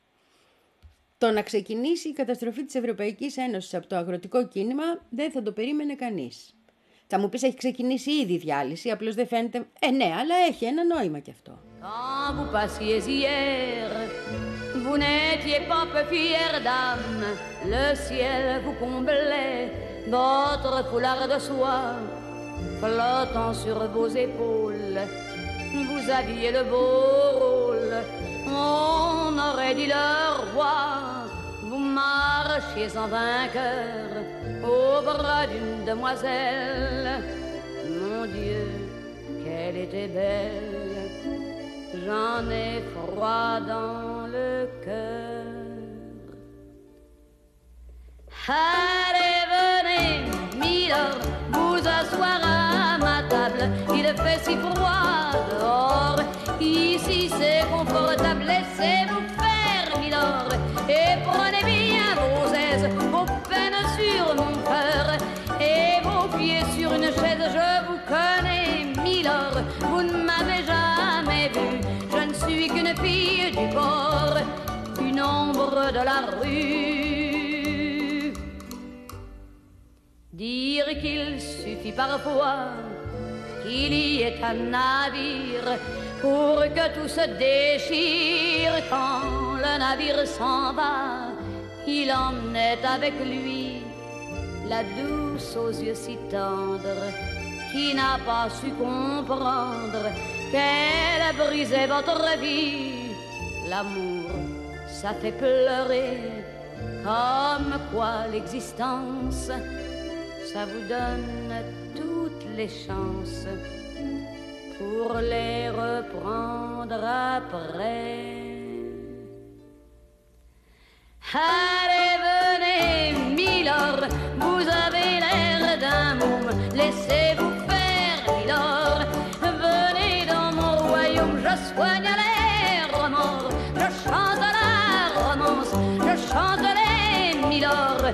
Το να ξεκινήσει η καταστροφή της Ευρωπαϊκής Ένωσης από το αγροτικό κίνημα δεν θα το περίμενε κανείς. Θα μου πεις έχει ξεκινήσει ήδη η διάλυση, απλώς δεν φαίνεται... Ε, ναι, αλλά έχει ένα νόημα κι αυτό. Quand vous passiez hier, vous n'étiez pas peu fière d'âme. Le ciel vous comblait, votre foulard de soie flottant sur vos épaules. Vous aviez le beau rôle, on aurait dit le roi. Vous marchiez en vainqueur au bras d'une demoiselle. Mon Dieu, qu'elle était belle j'en ai froid dans le cœur. Allez, venez, Milord, vous asseoir à ma table. Il fait si froid dehors, ici c'est confortable. Laissez-vous faire, Milord, et prenez bien vos aises, vos peines sur mon cœur, et vos pieds sur une chaise. Je vous connais, Milord, vous ne m'avez jamais vu. Je ne suis qu'une fille du port, une ombre de la rue. Dire qu'il suffit parfois qu'il y ait un navire pour que tout se déchire quand le navire s'en va. Il emmenait avec lui la douce aux yeux si tendres qui n'a pas su comprendre qu'elle a brisé votre vie. L'amour, ça fait pleurer, comme quoi l'existence, ça vous donne toutes les chances pour les reprendre après. Allez, venez, Milord, vous avez l'air d'un môme, laissez-vous faire, Milord. Venez dans mon royaume, je soigne les remords, je chante la romance, je chante les Milord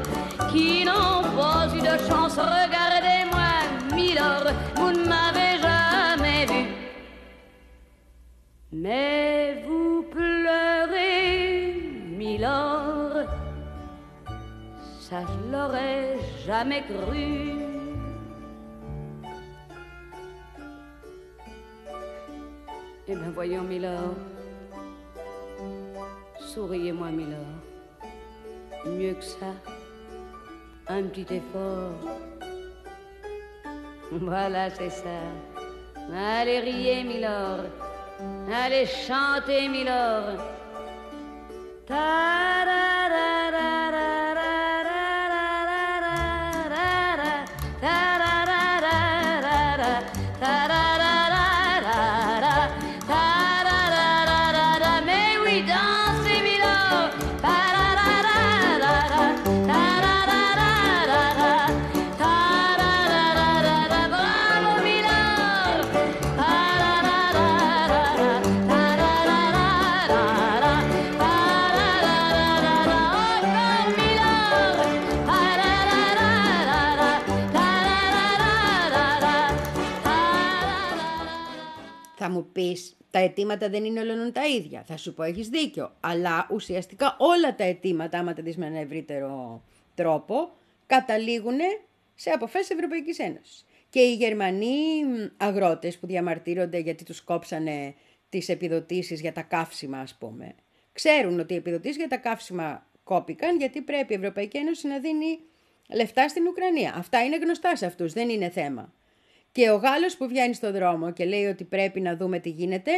qui n'ont pas eu de chance. Regardez-moi, Milord, vous ne m'avez jamais vu. Mais vous pleurez, Milord, ça je l'aurais jamais cru. Eh bien voyons, Milord, souriez-moi, Milord. Mieux que ça, un petit effort. Voilà, c'est ça. Allez riez, Milord. Allez chanter, Milord. Mais πεις, τα αιτήματα δεν είναι όλων τα ίδια. Θα σου πω, έχεις δίκιο. Αλλά ουσιαστικά όλα τα αιτήματα, άμα τα δεις με ένα ευρύτερο τρόπο, καταλήγουν σε αποφάσεις Ευρωπαϊκής Ένωσης. Και οι Γερμανοί μ, αγρότες που διαμαρτύρονται γιατί τους κόψανε τις επιδοτήσεις για τα καύσιμα, ας πούμε, ξέρουν ότι οι επιδοτήσεις για τα καύσιμα κόπηκαν γιατί πρέπει η Ευρωπαϊκή Ένωση να δίνει λεφτά στην Ουκρανία. Αυτά είναι γνωστά σε αυτούς, δεν είναι θέμα. Και ο Γάλλος που βγαίνει στον δρόμο και λέει ότι πρέπει να δούμε τι γίνεται,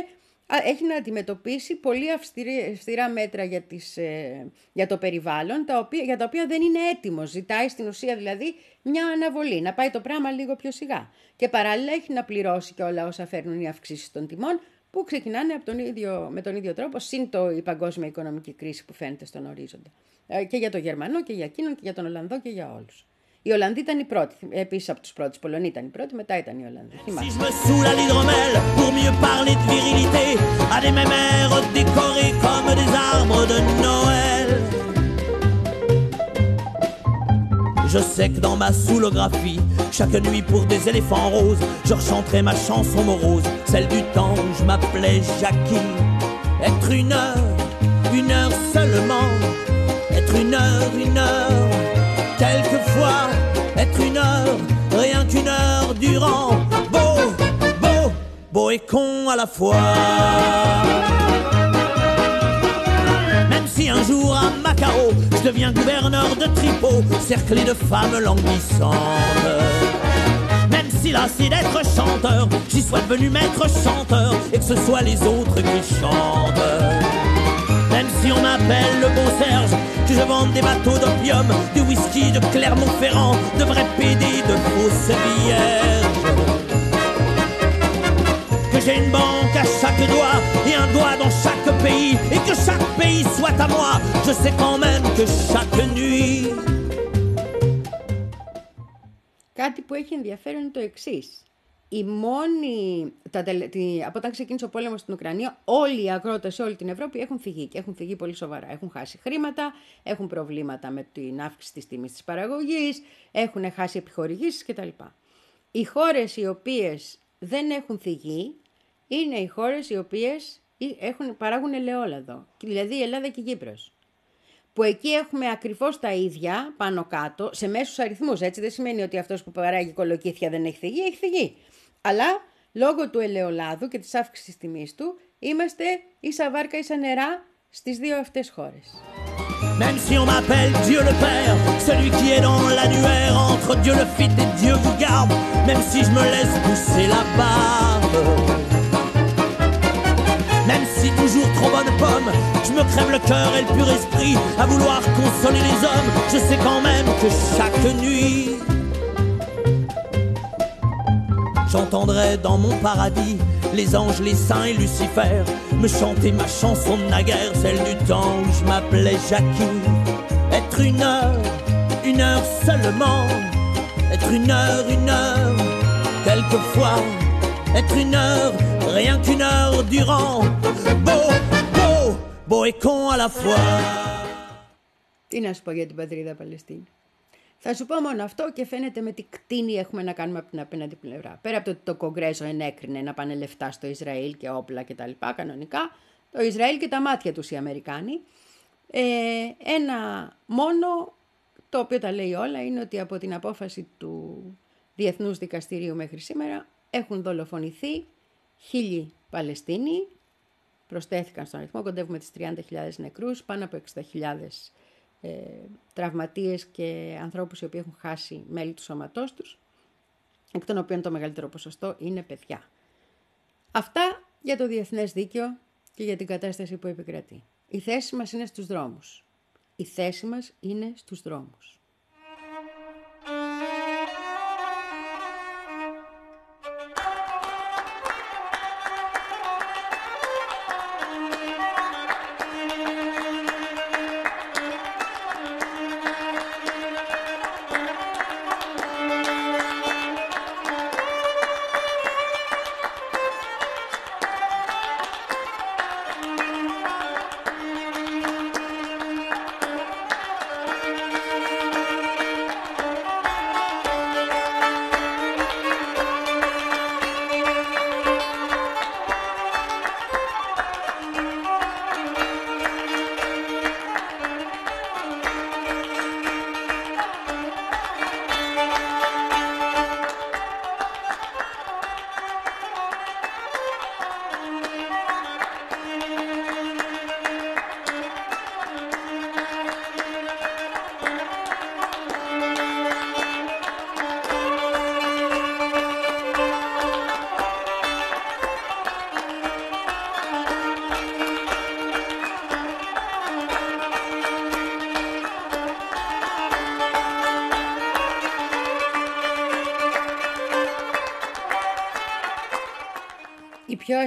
α, έχει να αντιμετωπίσει πολύ αυστηρή- αυστηρά μέτρα για, τις, ε, για το περιβάλλον, τα οποία, για τα οποία δεν είναι έτοιμος. Ζητάει στην ουσία δηλαδή μια αναβολή, να πάει το πράγμα λίγο πιο σιγά. Και παράλληλα έχει να πληρώσει και όλα όσα φέρνουν οι αυξήσεις των τιμών, που ξεκινάνε από τον ίδιο, με τον ίδιο τρόπο, συν το, η παγκόσμια οικονομική κρίση που φαίνεται στον ορίζοντα. Ε, και για τον Γερμανό και για εκείνον και για τον Ολλανδό και για όλους. Οι Ολλανδοί ήταν οι πρώτοι, επίσης από τους πρώτους. Οι Πολωνοί ήταν οι πρώτοι, μετά ήταν οι Ολλανδοί. Si Θυμάστε. je me saoule à l'hydromel pour mieux parler de virilité à des mémères décorés comme des arbres de Noël. Je sais que dans ma soulographie, chaque nuit pour des éléphants roses, je rechanterai ma chanson morose, celle du temps où je m'appelais Jackie. Être une heure, une heure seulement, être une heure, une heure, Beau, beau, beau et con à la fois. Même si un jour à Macao, je deviens gouverneur de Tripot, cerclé de femmes languissantes. Même si lassé d'être chanteur, j'y sois devenu maître chanteur et que ce soit les autres qui chantent. Même si on m'appelle le beau Serge, que je vende des bateaux d'opium, du whisky de Clermont-Ferrand, de vrais PD, de fausses vierges que j'ai une banque à chaque doigt et un doigt dans chaque pays et que chaque pays soit à moi. Je sais quand même que chaque nuit. Κάτι που έχει ενδιαφέρον είναι το εξή. Η μόνη, τα, τελε- τη- από όταν ξεκίνησε ο πόλεμος στην Ουκρανία, όλοι οι αγρότες σε όλη την Ευρώπη έχουν φυγεί και έχουν φυγεί πολύ σοβαρά. Έχουν χάσει χρήματα, έχουν προβλήματα με την αύξηση της τιμής της παραγωγής, έχουν χάσει επιχορηγήσεις κτλ. Οι χώρες οι οποίες δεν έχουν φυγεί είναι οι χώρες οι οποίες ή- έχουν, παράγουν ελαιόλαδο, δηλαδή η Ελλάδα και η Κύπρος που εκεί έχουμε ακριβώς τα ίδια πάνω κάτω, σε μέσους αριθμούς, έτσι δεν σημαίνει ότι αυτός που παράγει κολοκύθια δεν έχει θυγεί, έχει θυγεί. Αλλά λόγω του ελαιολάδου και της αύξησης τιμής του, είμαστε ίσα βάρκα ίσα νερά στις δύο αυτές χώρες. Même si on m'appelle Dieu le Père, celui qui est dans l'annuaire entre Dieu le Fit et Dieu vous garde, même si je me laisse pousser la barbe. Même si toujours trop bonne pomme, je me crève le cœur et le pur esprit à vouloir consoler les hommes, je sais quand même que chaque nuit, j'entendrai dans mon paradis les anges, les saints et Lucifer me chanter ma chanson de naguère, celle du temps où je m'appelais Jackie. Être une heure, une heure seulement, être une heure, une heure, quelquefois, être une heure, rien qu'une heure durant, beau, beau, beau et con à la fois. Τι να σου πω για την πατρίδα Παλαιστίνη. Θα σου πω μόνο αυτό και φαίνεται με τι κτίνη έχουμε να κάνουμε από την απέναντι πλευρά. Πέρα από το ότι το Κογκρέσο ενέκρινε να πάνε λεφτά στο Ισραήλ και όπλα και τα λοιπά, κανονικά, το Ισραήλ και τα μάτια τους οι Αμερικάνοι. Ε, ένα μόνο, το οποίο τα λέει όλα, είναι ότι από την απόφαση του Διεθνούς Δικαστηρίου μέχρι σήμερα έχουν δολοφονηθεί χίλιοι Παλαιστίνοι, προσθέθηκαν στον αριθμό, κοντεύουμε τις 30.000 νεκρούς, πάνω από 60.000 ε, τραυματίες και ανθρώπους οι οποίοι έχουν χάσει μέλη του σώματός τους, εκ των οποίων το μεγαλύτερο ποσοστό είναι παιδιά. Αυτά για το διεθνές δίκαιο και για την κατάσταση που επικρατεί. Η θέση μας είναι στους δρόμους. Η θέση μας είναι στους δρόμους.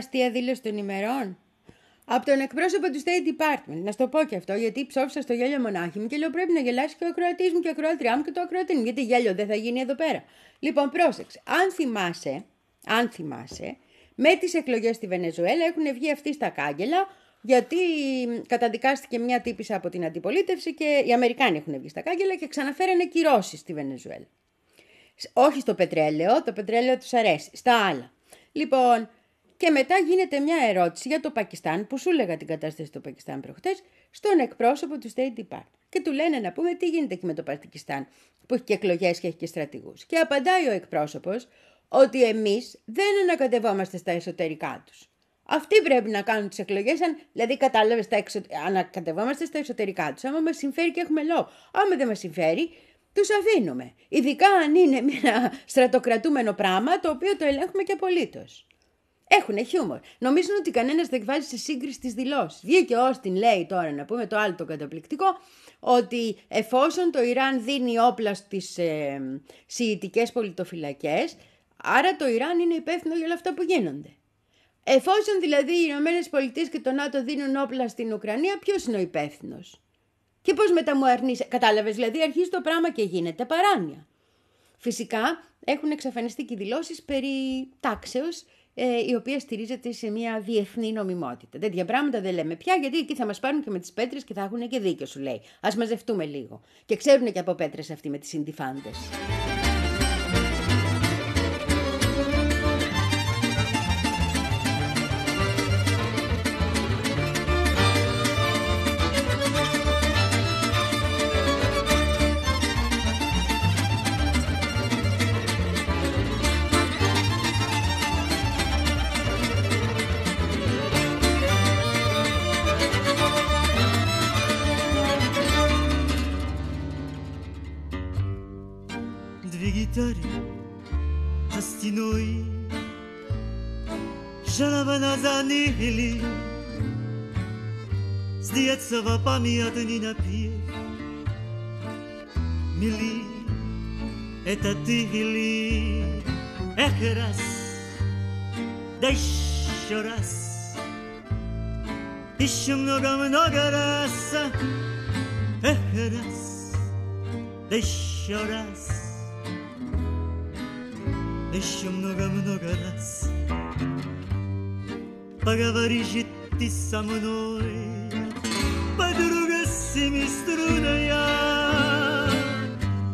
Αστεία δήλωση των ημερών. Από τον εκπρόσωπο του State Department. Να στο πω και αυτό, γιατί ψόφισα στο γέλιο μονάχη μου και λέω πρέπει να γελάσει και ο ακροατής μου και η ακροατριά μου και το ακροατή μου. Γιατί γέλιο δεν θα γίνει εδώ πέρα. Λοιπόν, πρόσεξε. Αν θυμάσαι, αν θυμάσαι, με τις εκλογές στη Βενεζουέλα έχουν βγει αυτοί στα κάγκελα, γιατί καταδικάστηκε μια τύπησα από την αντιπολίτευση και οι Αμερικάνοι έχουν βγει στα κάγκελα και ξαναφέρανε κυρώσεις στη Βενεζουέλα. Όχι στο πετρέλαιο, το πετρέλαιο τους αρέσει, στα άλλα. Λοιπόν, και μετά γίνεται μια ερώτηση για το Πακιστάν, που σου έλεγα την κατάσταση του Πακιστάν προχτές, στον εκπρόσωπο του State Department. Και του λένε να πούμε τι γίνεται εκεί με το Πακιστάν, που έχει και εκλογές και έχει και στρατηγούς. Και απαντάει ο εκπρόσωπος ότι εμείς δεν ανακατευόμαστε στα εσωτερικά τους. Αυτοί πρέπει να κάνουν τις εκλογές, αν δηλαδή κατάλαβες, εξω... ανακατευόμαστε στα εσωτερικά τους. Άμα μας συμφέρει και έχουμε λόγο. Άμα δεν μας συμφέρει, τους αφήνουμε. Ειδικά αν είναι ένα στρατοκρατούμενο πράγμα το οποίο το ελέγχουμε και απολύτως. Έχουν χιούμορ. Νομίζουν ότι κανένας δεν βάζει σε σύγκριση τις δηλώσεις. Βγήκε ο Όστιν, λέει τώρα, να πούμε το άλλο το καταπληκτικό, ότι εφόσον το Ιράν δίνει όπλα στις ε, σιητικές πολιτοφυλακές, άρα το Ιράν είναι υπεύθυνο για όλα αυτά που γίνονται. Εφόσον δηλαδή οι Ηνωμένες Πολιτείες και το ΝΑΤΟ δίνουν όπλα στην Ουκρανία, ποιος είναι ο υπεύθυνος; Και πώς μετά μου αρνεί, κατάλαβες, δηλαδή αρχίζει το πράγμα και γίνεται παράνοια. Φυσικά έχουν εξαφανιστεί και οι δηλώσεις περί τάξεως ε, η οποία στηρίζεται σε μια διεθνή νομιμότητα. Τέτοια πράγματα δεν λέμε πια, γιατί εκεί θα μας πάρουν και με τις πέτρες και θα έχουν και δίκιο, σου λέει. Α μαζευτούμε λίγο. Και ξέρουν και από πέτρες αυτοί με τις συντηφάντε. От не напев Мили, это ты или Эх, раз, да еще раз. Еще много-много раз. Эх, раз, да еще раз. Еще много-много раз. Поговоришь и ты со мной strunea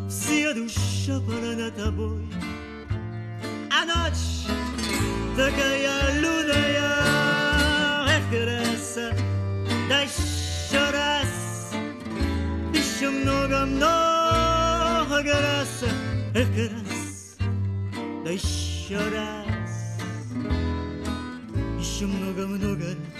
Si aduša para na taboj A noć Takaja lunaja Regresa Da еще раз Еще много-много раз Эх, раз Да еще раз Еще много-много раз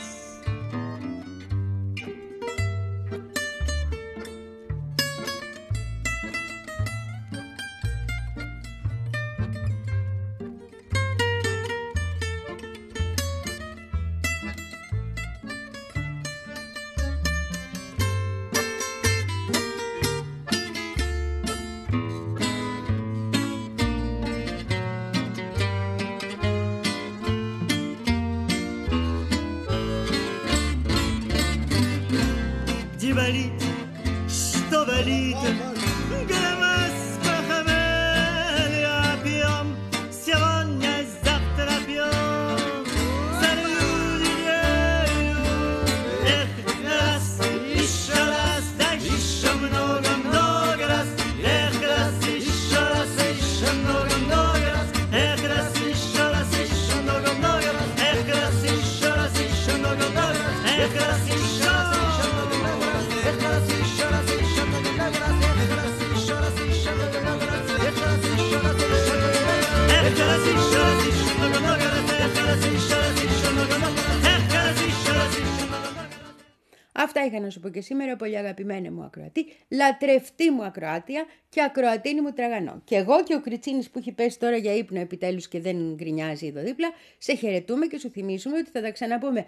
είχα να σου πω και σήμερα, πολύ αγαπημένη μου ακροατή, λατρευτή μου ακροάτια και ακροατίνη μου τραγανό. Και εγώ και ο Κριτσίνης που έχει πέσει τώρα για ύπνο επιτέλους και δεν γκρινιάζει εδώ δίπλα, σε χαιρετούμε και σου θυμίσουμε ότι θα τα ξαναπούμε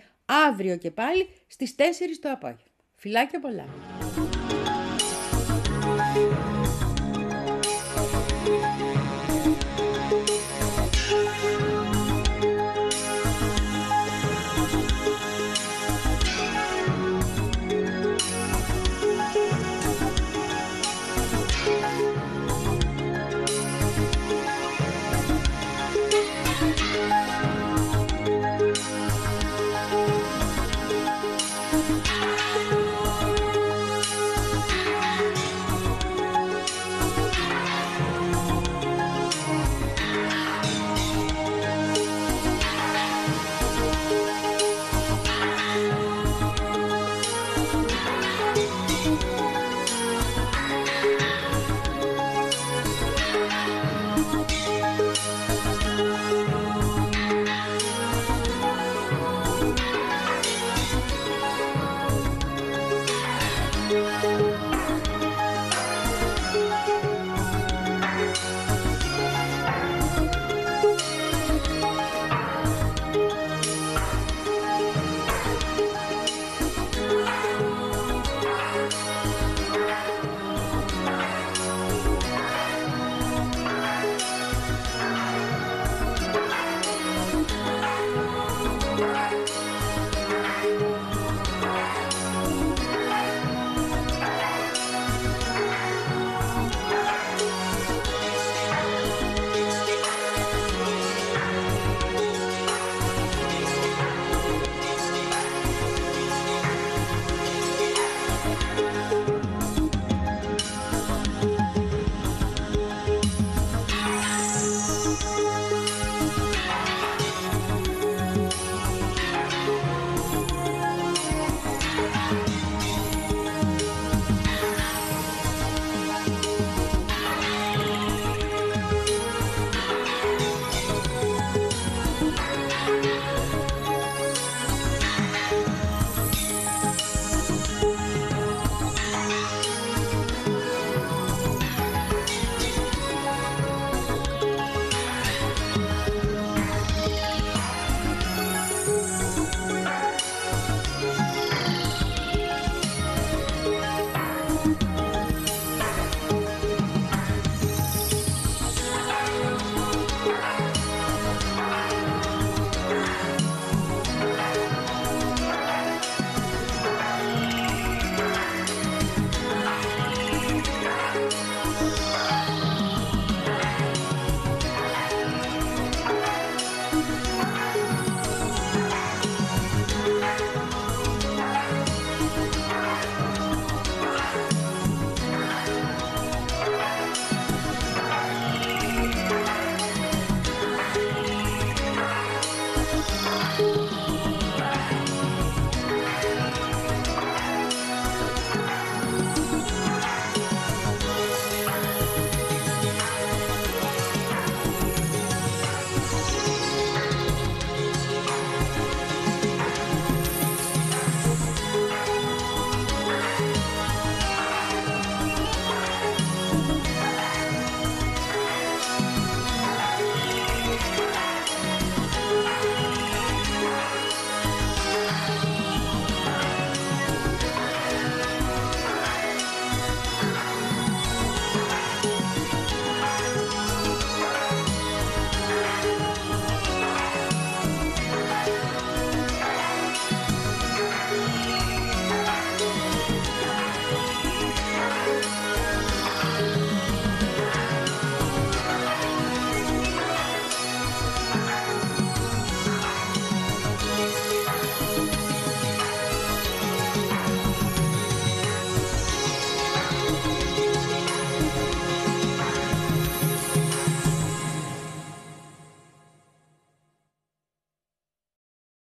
αύριο και πάλι στις 4 το απόγευμα. Φιλάκια πολλά.